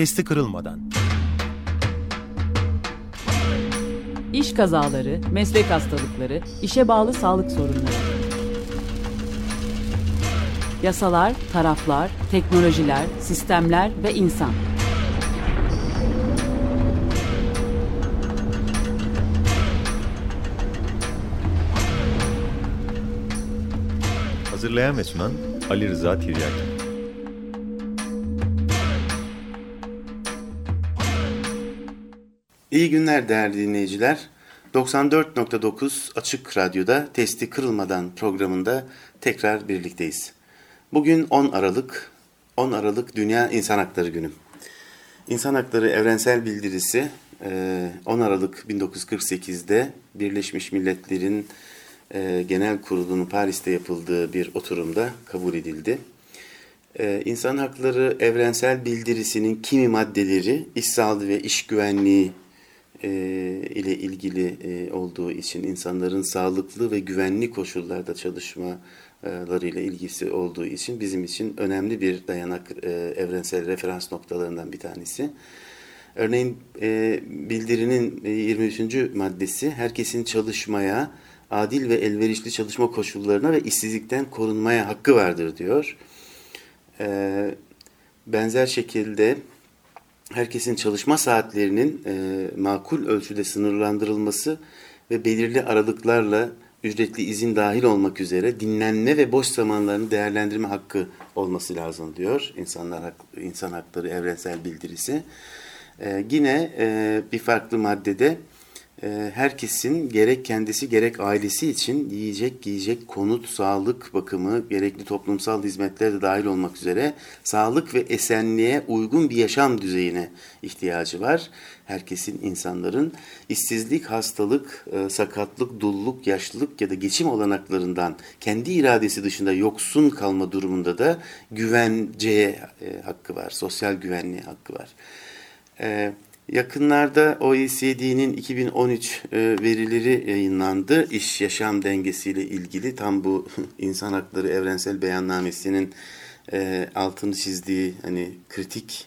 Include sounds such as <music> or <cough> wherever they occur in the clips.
testi kırılmadan. İş kazaları, meslek hastalıkları, işe bağlı sağlık sorunları. Yasalar, taraflar, teknolojiler, sistemler ve insan. Hazırlayan ve sunan Ali Rıza Tiryaki. İyi günler değerli dinleyiciler. 94.9 Açık Radyo'da Testi Kırılmadan programında tekrar birlikteyiz. Bugün 10 Aralık, 10 Aralık Dünya İnsan Hakları Günü. İnsan Hakları Evrensel Bildirisi 10 Aralık 1948'de Birleşmiş Milletler'in Genel Kurulu'nun Paris'te yapıldığı bir oturumda kabul edildi. İnsan Hakları Evrensel Bildirisi'nin kimi maddeleri iş sağlığı ve iş güvenliği ile ilgili olduğu için insanların sağlıklı ve güvenli koşullarda çalışmalarıyla ilgisi olduğu için bizim için önemli bir dayanak evrensel referans noktalarından bir tanesi. Örneğin bildirinin 23. maddesi herkesin çalışmaya, adil ve elverişli çalışma koşullarına ve işsizlikten korunmaya hakkı vardır diyor. Benzer şekilde herkesin çalışma saatlerinin e, makul ölçüde sınırlandırılması ve belirli aralıklarla ücretli izin dahil olmak üzere dinlenme ve boş zamanlarını değerlendirme hakkı olması lazım diyor İnsanlar Hak, İnsan Hakları Evrensel Bildirisi. E, yine e, bir farklı maddede herkesin gerek kendisi gerek ailesi için yiyecek, giyecek, konut, sağlık bakımı, gerekli toplumsal hizmetler de dahil olmak üzere sağlık ve esenliğe uygun bir yaşam düzeyine ihtiyacı var. Herkesin, insanların işsizlik, hastalık, e, sakatlık, dulluk, yaşlılık ya da geçim olanaklarından kendi iradesi dışında yoksun kalma durumunda da güvenceye e, hakkı var, sosyal güvenliğe hakkı var. Evet. Yakınlarda OECD'nin 2013 e, verileri yayınlandı. İş yaşam dengesiyle ilgili tam bu <laughs> insan hakları evrensel beyannamesinin e, altını çizdiği hani kritik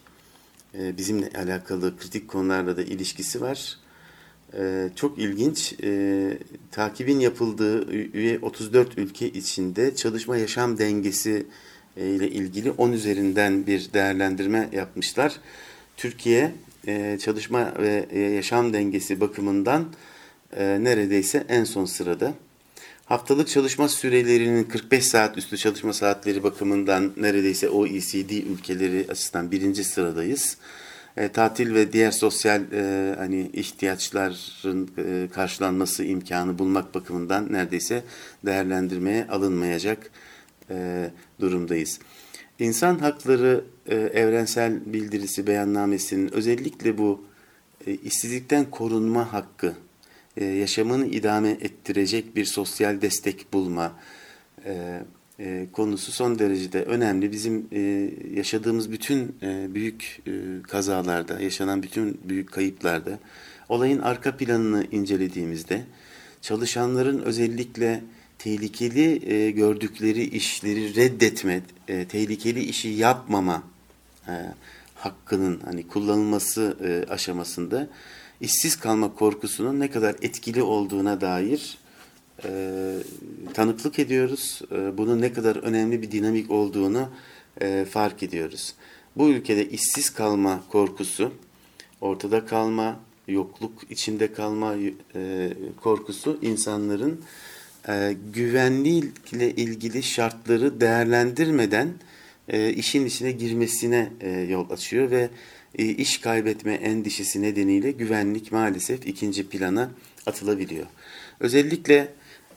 e, bizimle alakalı kritik konularla da ilişkisi var. Çok ilginç. Takibin yapıldığı üye 34 ülke içinde çalışma yaşam dengesi ile ilgili 10 üzerinden bir değerlendirme yapmışlar. Türkiye e, çalışma ve e, yaşam dengesi bakımından e, neredeyse en son sırada. Haftalık çalışma sürelerinin 45 saat üstü çalışma saatleri bakımından neredeyse OECD ülkeleri açısından birinci sıradayız. E, tatil ve diğer sosyal e, hani ihtiyaçların e, karşılanması imkanı bulmak bakımından neredeyse değerlendirmeye alınmayacak e, durumdayız. İnsan hakları e, evrensel bildirisi beyannamesinin özellikle bu e, işsizlikten korunma hakkı, e, yaşamını idame ettirecek bir sosyal destek bulma e, e, konusu son derecede önemli. Bizim e, yaşadığımız bütün e, büyük e, kazalarda, yaşanan bütün büyük kayıplarda olayın arka planını incelediğimizde çalışanların özellikle tehlikeli e, gördükleri işleri reddetme, e, tehlikeli işi yapmama e, hakkının hani kullanılması e, aşamasında işsiz kalma korkusunun ne kadar etkili olduğuna dair e, tanıklık ediyoruz. E, bunun ne kadar önemli bir dinamik olduğunu e, fark ediyoruz. Bu ülkede işsiz kalma korkusu, ortada kalma, yokluk içinde kalma e, korkusu insanların e, güvenlikle ilgili şartları değerlendirmeden e, işin içine girmesine e, yol açıyor ve e, iş kaybetme endişesi nedeniyle güvenlik maalesef ikinci plana atılabiliyor. Özellikle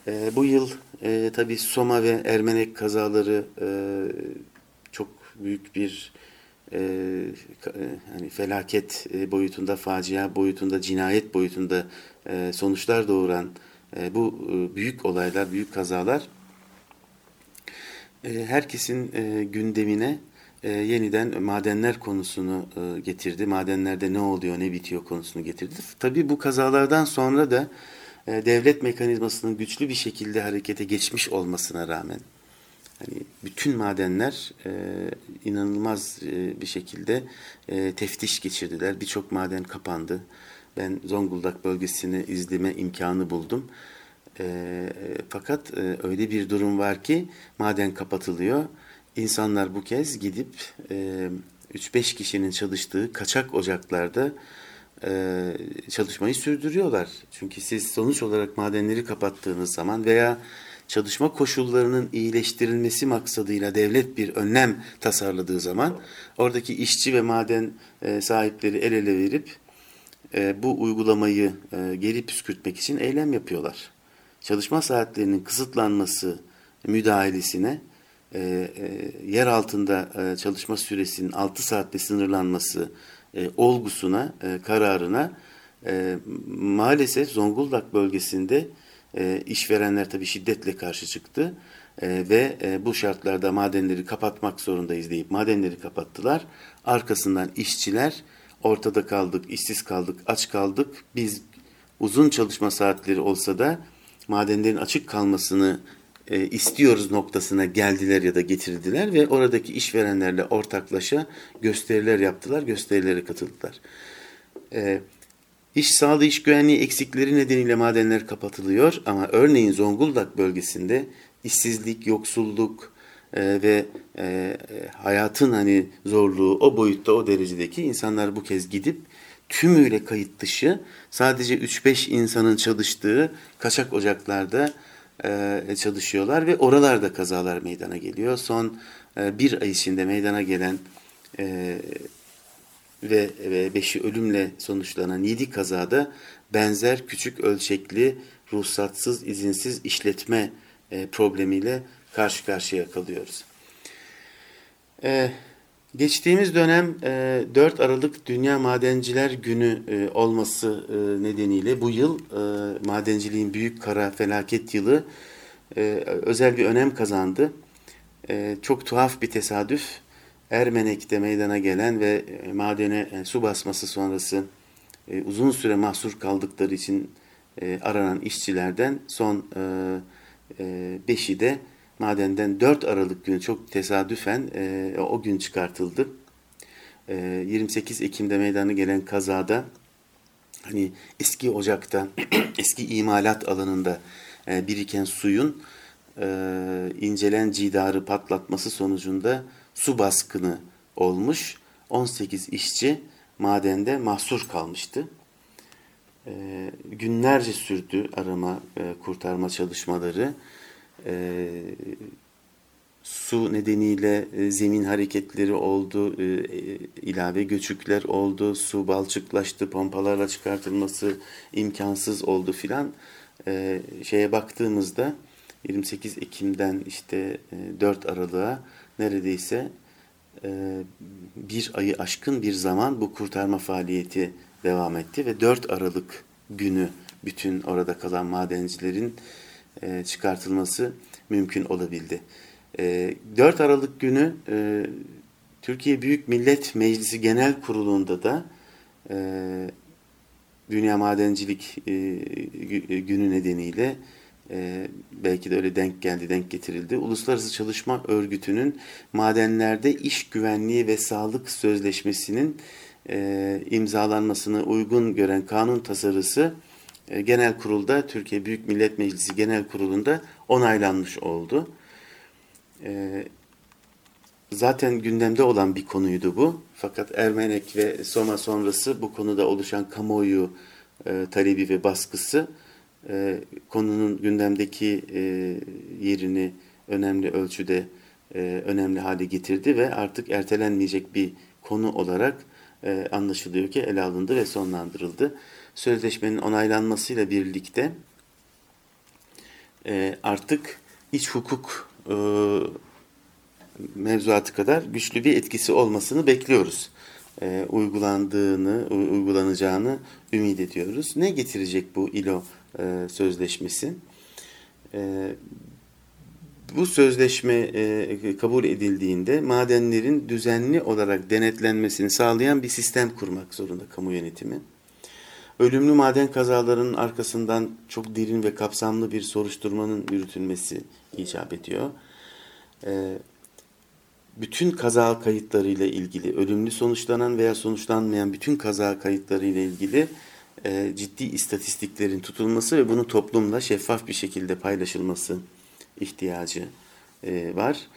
e, bu yıl e, tabii Soma ve Ermenek kazaları e, çok büyük bir e, hani felaket e, boyutunda, facia boyutunda, cinayet boyutunda e, sonuçlar doğuran e, bu e, büyük olaylar, büyük kazalar e, herkesin e, gündemine e, yeniden madenler konusunu e, getirdi. Madenlerde ne oluyor, ne bitiyor konusunu getirdi. Tabii bu kazalardan sonra da e, devlet mekanizmasının güçlü bir şekilde harekete geçmiş olmasına rağmen Hani bütün madenler e, inanılmaz e, bir şekilde e, teftiş geçirdiler. Birçok maden kapandı. Ben Zonguldak bölgesini izleme imkanı buldum. E, fakat e, öyle bir durum var ki maden kapatılıyor. İnsanlar bu kez gidip e, 3-5 kişinin çalıştığı kaçak ocaklarda e, çalışmayı sürdürüyorlar. Çünkü siz sonuç olarak madenleri kapattığınız zaman veya çalışma koşullarının iyileştirilmesi maksadıyla devlet bir önlem tasarladığı zaman oradaki işçi ve maden e, sahipleri el ele verip e, bu uygulamayı e, geri püskürtmek için eylem yapıyorlar. Çalışma saatlerinin kısıtlanması müdahalesine e, yer altında çalışma süresinin 6 saatte sınırlanması olgusuna, kararına maalesef Zonguldak bölgesinde işverenler tabii şiddetle karşı çıktı e, ve e, bu şartlarda madenleri kapatmak zorundayız deyip madenleri kapattılar. Arkasından işçiler ortada kaldık, işsiz kaldık, aç kaldık. Biz uzun çalışma saatleri olsa da madenlerin açık kalmasını e, istiyoruz noktasına geldiler ya da getirdiler ve oradaki işverenlerle ortaklaşa gösteriler yaptılar, gösterilere katıldılar. E, iş sağlığı, iş güvenliği eksikleri nedeniyle madenler kapatılıyor ama örneğin Zonguldak bölgesinde işsizlik, yoksulluk e, ve e, hayatın hani zorluğu o boyutta o derecedeki insanlar bu kez gidip tümüyle kayıt dışı sadece 3-5 insanın çalıştığı kaçak ocaklarda e, çalışıyorlar ve oralarda kazalar meydana geliyor. Son e, bir ay içinde meydana gelen e, ve, ve beşi ölümle sonuçlanan yedi kazada benzer küçük ölçekli ruhsatsız, izinsiz işletme e, problemiyle karşı karşıya kalıyoruz. E, geçtiğimiz dönem e, 4 Aralık Dünya Madenciler Günü e, olması e, nedeniyle bu yıl e, madenciliğin büyük kara felaket yılı e, özel bir önem kazandı. E, çok tuhaf bir tesadüf. Ermenek'te meydana gelen ve e, madene e, su basması sonrası e, uzun süre mahsur kaldıkları için e, aranan işçilerden son e, e, beşi de madenden 4 Aralık günü çok tesadüfen e, o gün çıkartıldı. E, 28 Ekim'de meydana gelen kazada hani eski ocakta, <clears throat> eski imalat alanında e, biriken suyun e, incelen cidarı patlatması sonucunda su baskını olmuş. 18 işçi madende mahsur kalmıştı. E, günlerce sürdü arama, e, kurtarma çalışmaları. E, su nedeniyle e, zemin hareketleri oldu, e, ilave göçükler oldu, su balçıklaştı, pompalarla çıkartılması imkansız oldu filan. E, şeye baktığımızda 28 Ekim'den işte e, 4 Aralık'a neredeyse e, bir ayı aşkın bir zaman bu kurtarma faaliyeti devam etti ve 4 Aralık günü bütün orada kalan madencilerin e, çıkartılması mümkün olabildi. 4 Aralık günü Türkiye Büyük Millet Meclisi Genel Kurulu'nda da Dünya Madencilik Günü nedeniyle e, belki de öyle denk geldi, denk getirildi. Uluslararası Çalışma Örgütü'nün madenlerde iş güvenliği ve sağlık sözleşmesinin e, imzalanmasını uygun gören kanun tasarısı e, genel kurulda, Türkiye Büyük Millet Meclisi Genel Kurulu'nda onaylanmış oldu. E, zaten gündemde olan bir konuydu bu. Fakat Ermenek ve Soma sonrası bu konuda oluşan kamuoyu e, talebi ve baskısı konunun gündemdeki yerini önemli ölçüde önemli hale getirdi ve artık ertelenmeyecek bir konu olarak anlaşılıyor ki ele alındı ve sonlandırıldı. Sözleşmenin onaylanmasıyla birlikte e, artık iç hukuk e, mevzuatı kadar güçlü bir etkisi olmasını bekliyoruz. E, uygulandığını, uygulanacağını ümit ediyoruz. Ne getirecek bu ILO sözleşmesi. Bu sözleşme kabul edildiğinde madenlerin düzenli olarak denetlenmesini sağlayan bir sistem kurmak zorunda kamu yönetimi. Ölümlü maden kazalarının arkasından çok derin ve kapsamlı bir soruşturmanın yürütülmesi icap ediyor. e, bütün kaza kayıtları ile ilgili, ölümlü sonuçlanan veya sonuçlanmayan bütün kaza kayıtları ile ilgili e, ciddi istatistiklerin tutulması ve bunun toplumla şeffaf bir şekilde paylaşılması ihtiyacı e, var.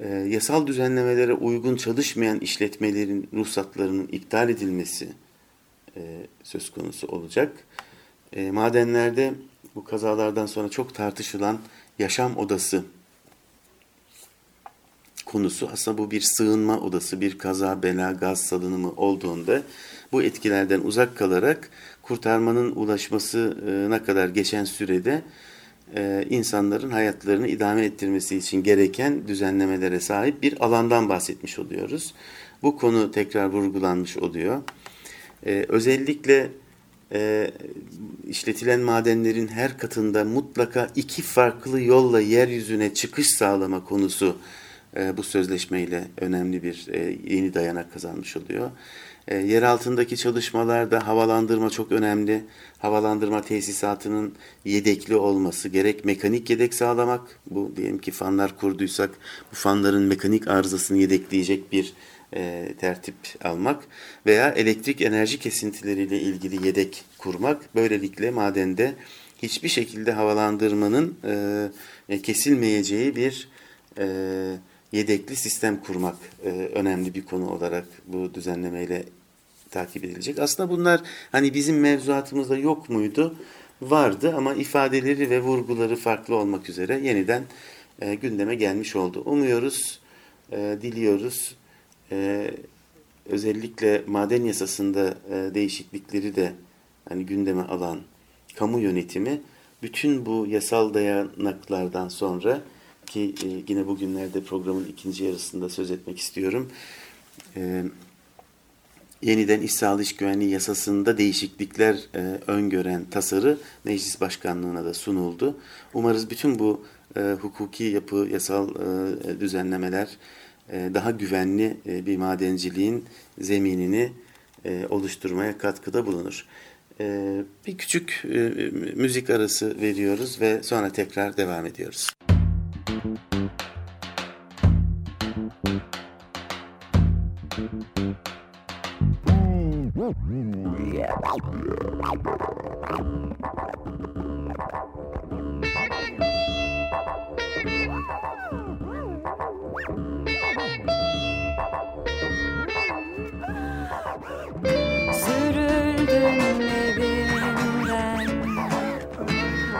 E, yasal düzenlemelere uygun çalışmayan işletmelerin ruhsatlarının iptal edilmesi e, söz konusu olacak. E, madenlerde bu kazalardan sonra çok tartışılan yaşam odası konusu aslında bu bir sığınma odası, bir kaza, bela, gaz salınımı olduğunda bu etkilerden uzak kalarak kurtarmanın ulaşmasına kadar geçen sürede e, insanların hayatlarını idame ettirmesi için gereken düzenlemelere sahip bir alandan bahsetmiş oluyoruz. Bu konu tekrar vurgulanmış oluyor. E, özellikle e, işletilen madenlerin her katında mutlaka iki farklı yolla yeryüzüne çıkış sağlama konusu e, bu sözleşmeyle önemli bir e, yeni dayanak kazanmış oluyor. E, yer altındaki çalışmalarda havalandırma çok önemli. Havalandırma tesisatının yedekli olması, gerek mekanik yedek sağlamak, bu diyelim ki fanlar kurduysak bu fanların mekanik arızasını yedekleyecek bir e, tertip almak veya elektrik enerji kesintileriyle ilgili yedek kurmak. Böylelikle madende hiçbir şekilde havalandırmanın e, kesilmeyeceği bir e, yedekli sistem kurmak önemli bir konu olarak bu düzenlemeyle takip edilecek. Aslında bunlar hani bizim mevzuatımızda yok muydu? Vardı ama ifadeleri ve vurguları farklı olmak üzere yeniden e, gündeme gelmiş oldu. Umuyoruz, e, diliyoruz. E, özellikle maden yasasında e, değişiklikleri de hani gündeme alan kamu yönetimi bütün bu yasal dayanaklardan sonra ki e, yine bugünlerde programın ikinci yarısında söz etmek istiyorum. E, yeniden iş sağlığı iş güvenliği yasasında değişiklikler e, öngören tasarı meclis başkanlığına da sunuldu. Umarız bütün bu e, hukuki yapı, yasal e, düzenlemeler daha güvenli e, bir madenciliğin zeminini e, oluşturmaya katkıda bulunur. E, bir küçük e, müzik arası veriyoruz ve sonra tekrar devam ediyoruz. Sürüldüm evimden,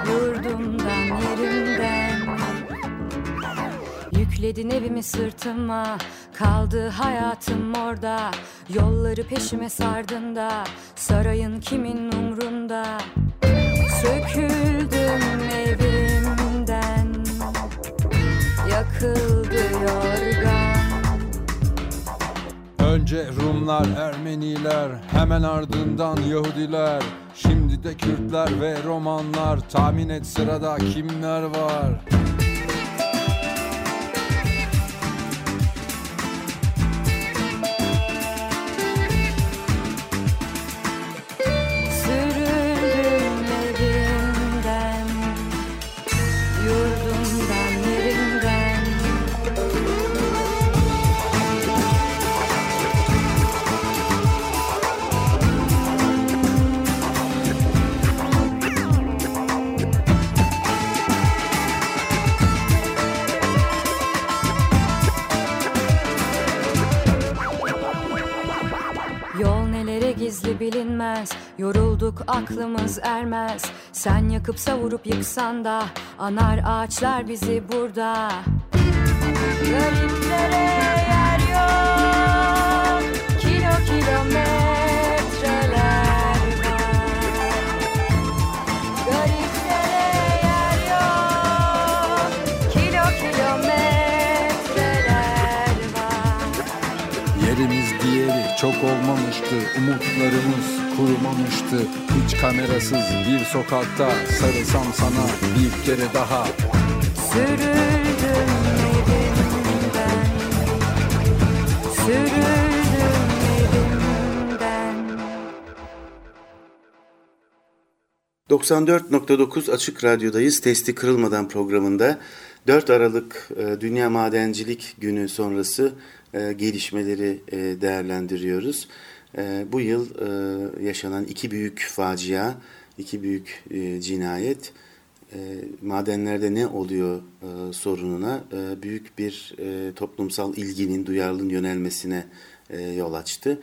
yurdumdan, yerimden. Yükledin evimi sırtıma, kaldı hayatım orada. Yolları peşime sardığında, sarayın kimin umrunda? Söküldüm evimden, yakıldı yorgan Önce Rumlar, Ermeniler, hemen ardından Yahudiler Şimdi de Kürtler ve Romanlar Tahmin et sırada kimler var? Yorulduk aklımız ermez. Sen yakıp savurup yıksan da Anar ağaçlar bizi burada. Gariplere yer yok. Kilo kilometreler çok olmamıştı Umutlarımız kurumamıştı. Hiç kamerasız bir sokakta Sarılsam sana bir kere daha. Sürüldüm evimden Sürüldüm evimden 94.9 Açık Radyo'dayız. Testi Kırılmadan programında 4 Aralık e, Dünya Madencilik Günü sonrası e, gelişmeleri e, değerlendiriyoruz. E, bu yıl yaşanan iki büyük facia, iki büyük cinayet madenlerde ne oluyor sorununa büyük bir toplumsal ilginin, duyarlılığın yönelmesine yol açtı.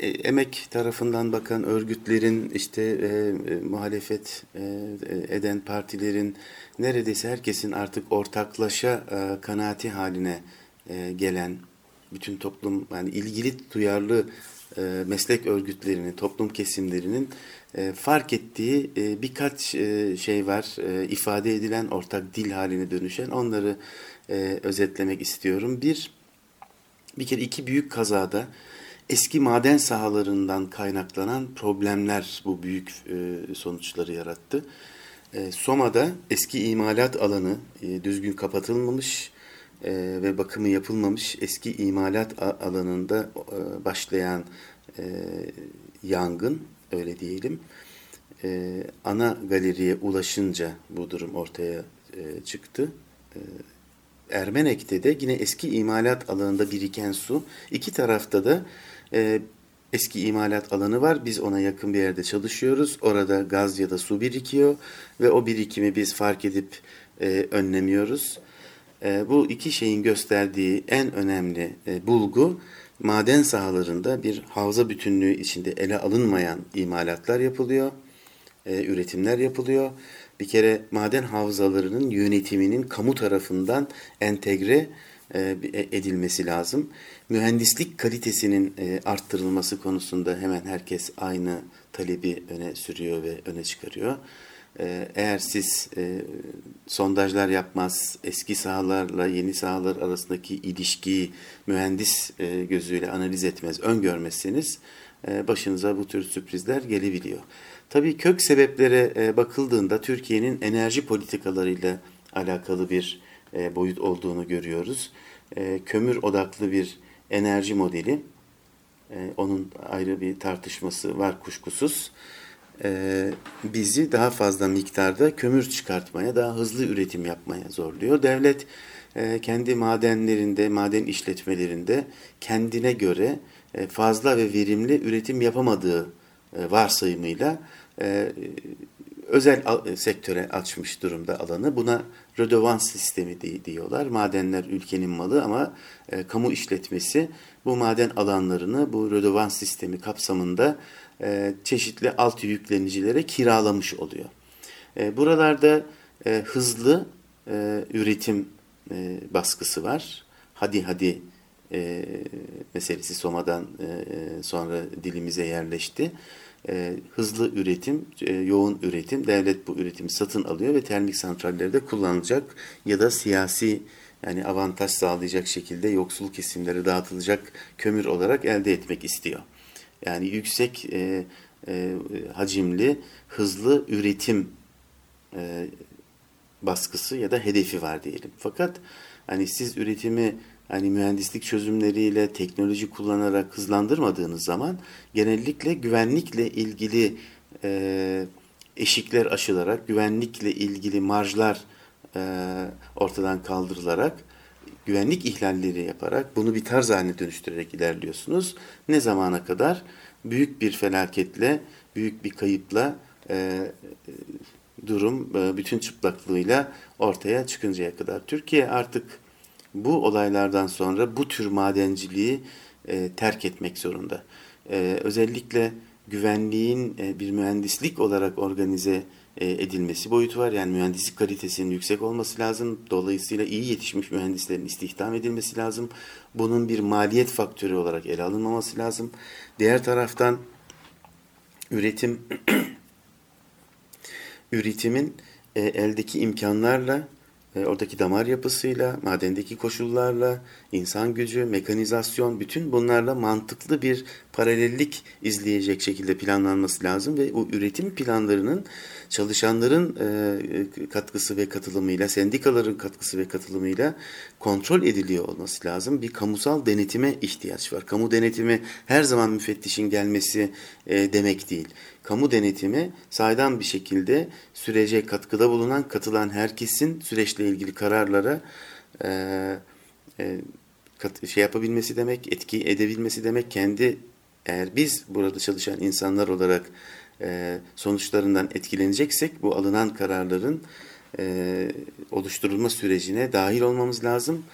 Emek tarafından bakan örgütlerin işte e, muhalefet e, eden partilerin neredeyse herkesin artık ortaklaşa e, kanaati haline e, gelen bütün toplum yani ilgili duyarlı e, meslek örgütlerinin, toplum kesimlerinin e, fark ettiği e, birkaç e, şey var. E, ifade edilen ortak dil haline dönüşen onları e, özetlemek istiyorum. Bir, bir kere iki büyük kazada eski maden sahalarından kaynaklanan problemler bu büyük e, sonuçları yarattı. E, Soma'da eski imalat alanı e, düzgün kapatılmamış e, ve bakımı yapılmamış eski imalat alanında e, başlayan e, yangın öyle diyelim e, ana galeriye ulaşınca bu durum ortaya e, çıktı. E, Ermenek'te de yine eski imalat alanında biriken su iki tarafta da e, eski imalat alanı var. Biz ona yakın bir yerde çalışıyoruz. Orada gaz ya da su birikiyor ve o birikimi biz fark edip e, önlemiyoruz. E, bu iki şeyin gösterdiği en önemli e, bulgu maden sahalarında bir havza bütünlüğü içinde ele alınmayan imalatlar yapılıyor, e, üretimler yapılıyor. Bir kere maden havzalarının yönetiminin kamu tarafından entegre e, edilmesi lazım. Mühendislik kalitesinin arttırılması konusunda hemen herkes aynı talebi öne sürüyor ve öne çıkarıyor. E, eğer siz sondajlar yapmaz, eski sahalarla yeni sahalar arasındaki ilişkiyi mühendis gözüyle analiz etmez, öngörmezseniz başınıza bu tür sürprizler gelebiliyor. Tabii kök sebeplere bakıldığında Türkiye'nin enerji politikalarıyla alakalı bir e, boyut olduğunu görüyoruz. E, kömür odaklı bir enerji modeli. E, onun ayrı bir tartışması var kuşkusuz. Bizi daha fazla miktarda kömür çıkartmaya, daha hızlı üretim yapmaya zorluyor. Devlet kendi madenlerinde, maden işletmelerinde kendine göre fazla ve verimli üretim yapamadığı varsayımıyla özel sektöre açmış durumda alanı. Buna rödovans sistemi diyorlar. Madenler ülkenin malı ama e, kamu işletmesi bu maden alanlarını bu rödovans sistemi kapsamında e, çeşitli alt yüklenicilere kiralamış oluyor. E, buralarda e, hızlı e, üretim e, baskısı var. Hadi hadi e, meselesi Soma'dan e, sonra dilimize yerleşti e, hızlı üretim, e, yoğun üretim, devlet bu üretimi satın alıyor ve termik santrallerde kullanılacak ya da siyasi yani avantaj sağlayacak şekilde yoksul kesimlere dağıtılacak kömür olarak elde etmek istiyor. Yani yüksek e, e, hacimli, hızlı üretim e, baskısı ya da hedefi var diyelim. Fakat hani siz üretimi hani mühendislik çözümleriyle teknoloji kullanarak hızlandırmadığınız zaman genellikle güvenlikle ilgili e, eşikler aşılarak, güvenlikle ilgili marjlar e, ortadan kaldırılarak, güvenlik ihlalleri yaparak bunu bir tarz haline dönüştürerek ilerliyorsunuz. Ne zamana kadar? Büyük bir felaketle, büyük bir kayıpla e, durum e, bütün çıplaklığıyla ortaya çıkıncaya kadar. Türkiye artık bu olaylardan sonra bu tür madenciliği e, terk etmek zorunda. E, özellikle güvenliğin e, bir mühendislik olarak organize e, edilmesi boyutu var. Yani mühendislik kalitesinin yüksek olması lazım. Dolayısıyla iyi yetişmiş mühendislerin istihdam edilmesi lazım. Bunun bir maliyet faktörü olarak ele alınmaması lazım. Diğer taraftan üretim <clears throat> üretimin e, eldeki imkanlarla e, oradaki damar yapısıyla, madendeki koşullarla, insan gücü, mekanizasyon bütün bunlarla mantıklı bir paralellik izleyecek şekilde planlanması lazım ve o üretim planlarının çalışanların e, katkısı ve katılımıyla, sendikaların katkısı ve katılımıyla kontrol ediliyor olması lazım. Bir kamusal denetime ihtiyaç var. Kamu denetimi her zaman müfettişin gelmesi e, demek değil kamu denetimi saydam bir şekilde sürece katkıda bulunan, katılan herkesin süreçle ilgili kararlara e, e, kat, şey yapabilmesi demek, etki edebilmesi demek, kendi eğer biz burada çalışan insanlar olarak e, sonuçlarından etkileneceksek bu alınan kararların e, oluşturulma sürecine dahil olmamız lazım.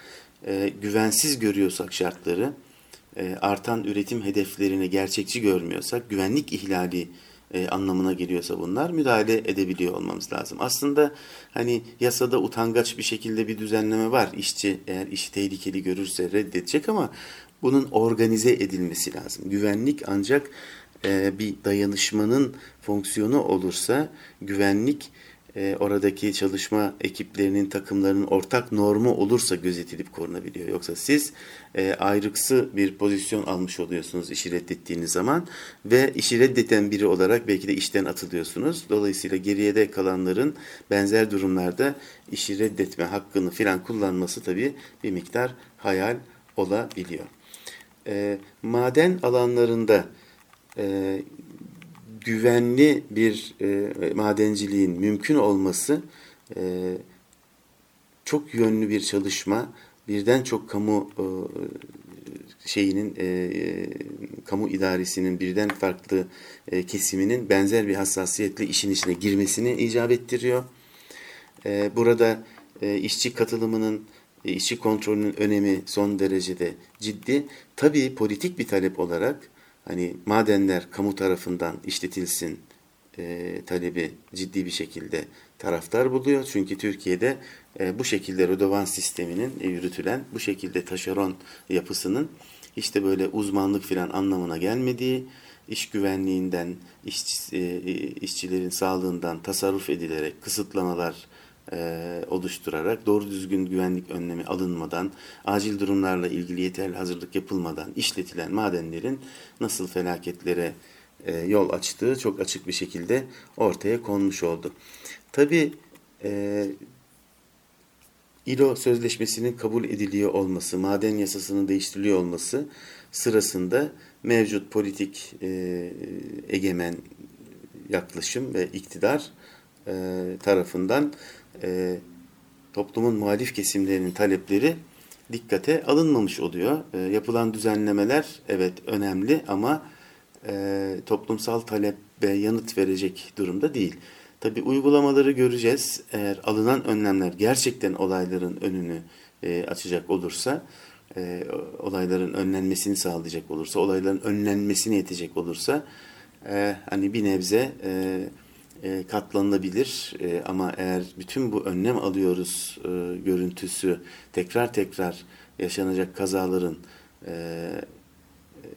E, güvensiz görüyorsak şartları, e, artan üretim hedeflerini gerçekçi görmüyorsak, güvenlik ihlali e, anlamına geliyorsa bunlar müdahale edebiliyor olmamız lazım. Aslında hani yasada utangaç bir şekilde bir düzenleme var. İşçi eğer işi tehlikeli görürse reddedecek ama bunun organize edilmesi lazım. Güvenlik ancak e, bir dayanışmanın fonksiyonu olursa güvenlik e, oradaki çalışma ekiplerinin, takımlarının ortak normu olursa gözetilip korunabiliyor. Yoksa siz e, ayrıksı bir pozisyon almış oluyorsunuz işi reddettiğiniz zaman ve işi reddeten biri olarak belki de işten atılıyorsunuz. Dolayısıyla geriye de kalanların benzer durumlarda işi reddetme hakkını filan kullanması tabii bir miktar hayal olabiliyor. E, maden alanlarında e, güvenli bir e, madenciliğin mümkün olması e, çok yönlü bir çalışma, birden çok kamu e, şeyinin e, e, kamu idaresinin birden farklı e, kesiminin benzer bir hassasiyetle işin içine girmesini icap ettiriyor. E, burada e, işçi katılımının e, işçi kontrolünün önemi son derecede ciddi. Tabii politik bir talep olarak hani madenler kamu tarafından işletilsin e, talebi ciddi bir şekilde taraftar buluyor. Çünkü Türkiye'de e, bu şekilde Rödovan sisteminin e, yürütülen bu şekilde taşeron yapısının işte böyle uzmanlık filan anlamına gelmediği, iş güvenliğinden, iş, e, işçilerin sağlığından tasarruf edilerek kısıtlamalar e, oluşturarak doğru düzgün güvenlik önlemi alınmadan, acil durumlarla ilgili yeterli hazırlık yapılmadan işletilen madenlerin nasıl felaketlere e, yol açtığı çok açık bir şekilde ortaya konmuş oldu. Tabi e, İLO sözleşmesinin kabul ediliyor olması, maden yasasının değiştiriliyor olması sırasında mevcut politik e, egemen yaklaşım ve iktidar e, tarafından e, toplumun muhalif kesimlerinin talepleri dikkate alınmamış oluyor. E, yapılan düzenlemeler evet önemli ama e, toplumsal talebe yanıt verecek durumda değil. Tabi uygulamaları göreceğiz. Eğer alınan önlemler gerçekten olayların önünü e, açacak olursa, e, olayların önlenmesini sağlayacak olursa, olayların önlenmesini yetecek olursa, e, hani bir nebze e, e, katlanılabilir e, ama eğer bütün bu önlem alıyoruz e, görüntüsü tekrar tekrar yaşanacak kazaların e, e,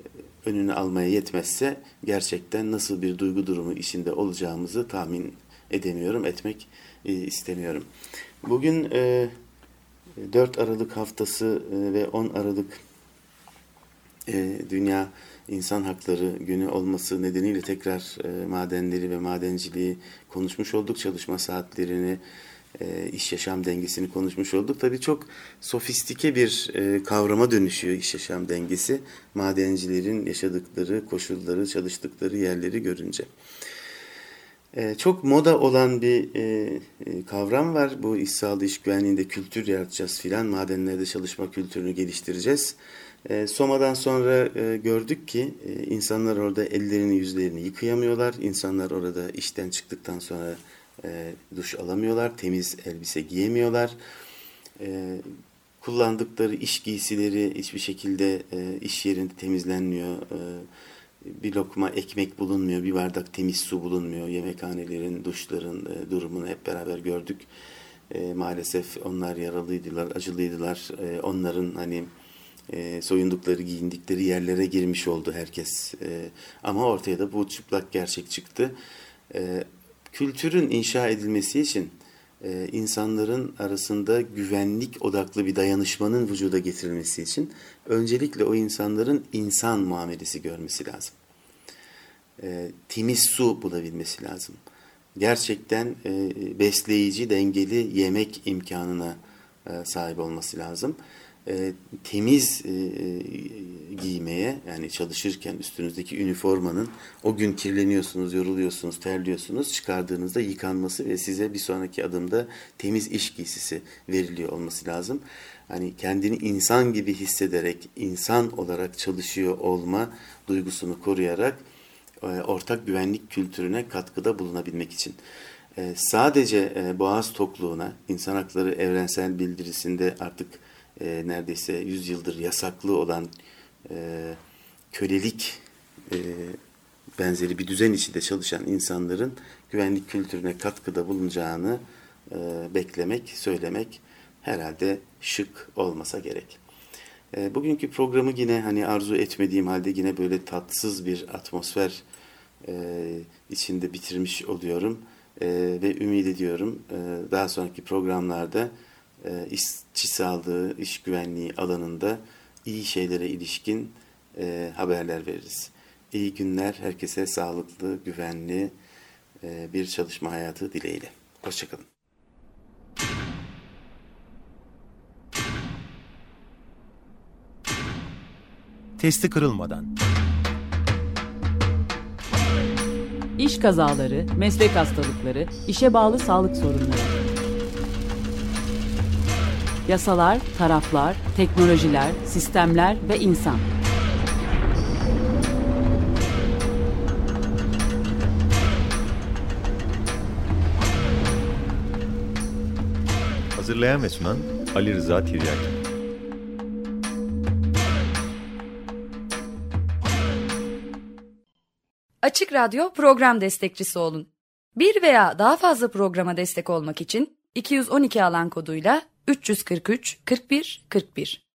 önünü almaya yetmezse gerçekten nasıl bir duygu durumu içinde olacağımızı tahmin edemiyorum, etmek e, istemiyorum. Bugün e, 4 Aralık haftası e, ve 10 Aralık e, Dünya İnsan Hakları Günü olması nedeniyle tekrar e, madenleri ve madenciliği konuşmuş olduk. Çalışma saatlerini, e, iş yaşam dengesini konuşmuş olduk. Tabii çok sofistike bir e, kavrama dönüşüyor iş yaşam dengesi. Madencilerin yaşadıkları, koşulları, çalıştıkları yerleri görünce. E, çok moda olan bir e, e, kavram var. Bu iş sağlığı, iş güvenliğinde kültür yaratacağız filan. Madenlerde çalışma kültürünü geliştireceğiz. E, Soma'dan sonra e, gördük ki e, insanlar orada ellerini yüzlerini yıkayamıyorlar. İnsanlar orada işten çıktıktan sonra e, duş alamıyorlar. Temiz elbise giyemiyorlar. E, kullandıkları iş giysileri hiçbir şekilde e, iş yerinde temizlenmiyor. E, bir lokma ekmek bulunmuyor, bir bardak temiz su bulunmuyor. Yemekhanelerin, duşların e, durumunu hep beraber gördük. E, maalesef onlar yaralıydılar, acılıydılar. E, onların hani e, soyundukları, giyindikleri yerlere girmiş oldu herkes. E, ama ortaya da bu çıplak gerçek çıktı. E, kültürün inşa edilmesi için e, insanların arasında güvenlik odaklı bir dayanışmanın vücuda getirilmesi için öncelikle o insanların insan muamelesi görmesi lazım. E, temiz su bulabilmesi lazım. Gerçekten e, besleyici, dengeli yemek imkanına e, sahip olması lazım. e, temiz e, giymeye yani çalışırken üstünüzdeki üniformanın o gün kirleniyorsunuz, yoruluyorsunuz, terliyorsunuz çıkardığınızda yıkanması ve size bir sonraki adımda temiz iş giysisi veriliyor olması lazım. Hani kendini insan gibi hissederek, insan olarak çalışıyor olma duygusunu koruyarak e, ortak güvenlik kültürüne katkıda bulunabilmek için. E, sadece e, boğaz tokluğuna, insan hakları evrensel bildirisinde artık neredeyse 100 yıldır yasaklı olan kölelik benzeri bir düzen içinde çalışan insanların güvenlik kültürüne katkıda bulunacağını beklemek, söylemek herhalde şık olmasa gerek. bugünkü programı yine hani arzu etmediğim halde yine böyle tatsız bir atmosfer e, içinde bitirmiş oluyorum. E, ve ümit ediyorum e, daha sonraki programlarda e, işçi sağlığı, iş güvenliği alanında iyi şeylere ilişkin e, haberler veririz. İyi günler, herkese sağlıklı, güvenli e, bir çalışma hayatı dileğiyle. Hoşçakalın. Testi kırılmadan. İş kazaları, meslek hastalıkları, işe bağlı sağlık sorunları. Yasalar, taraflar, teknolojiler, sistemler ve insan. Hazırlayan ve sunan Ali Rıza Tiryaki. Açık Radyo program destekçisi olun. Bir veya daha fazla programa destek olmak için 212 alan koduyla 343 41 41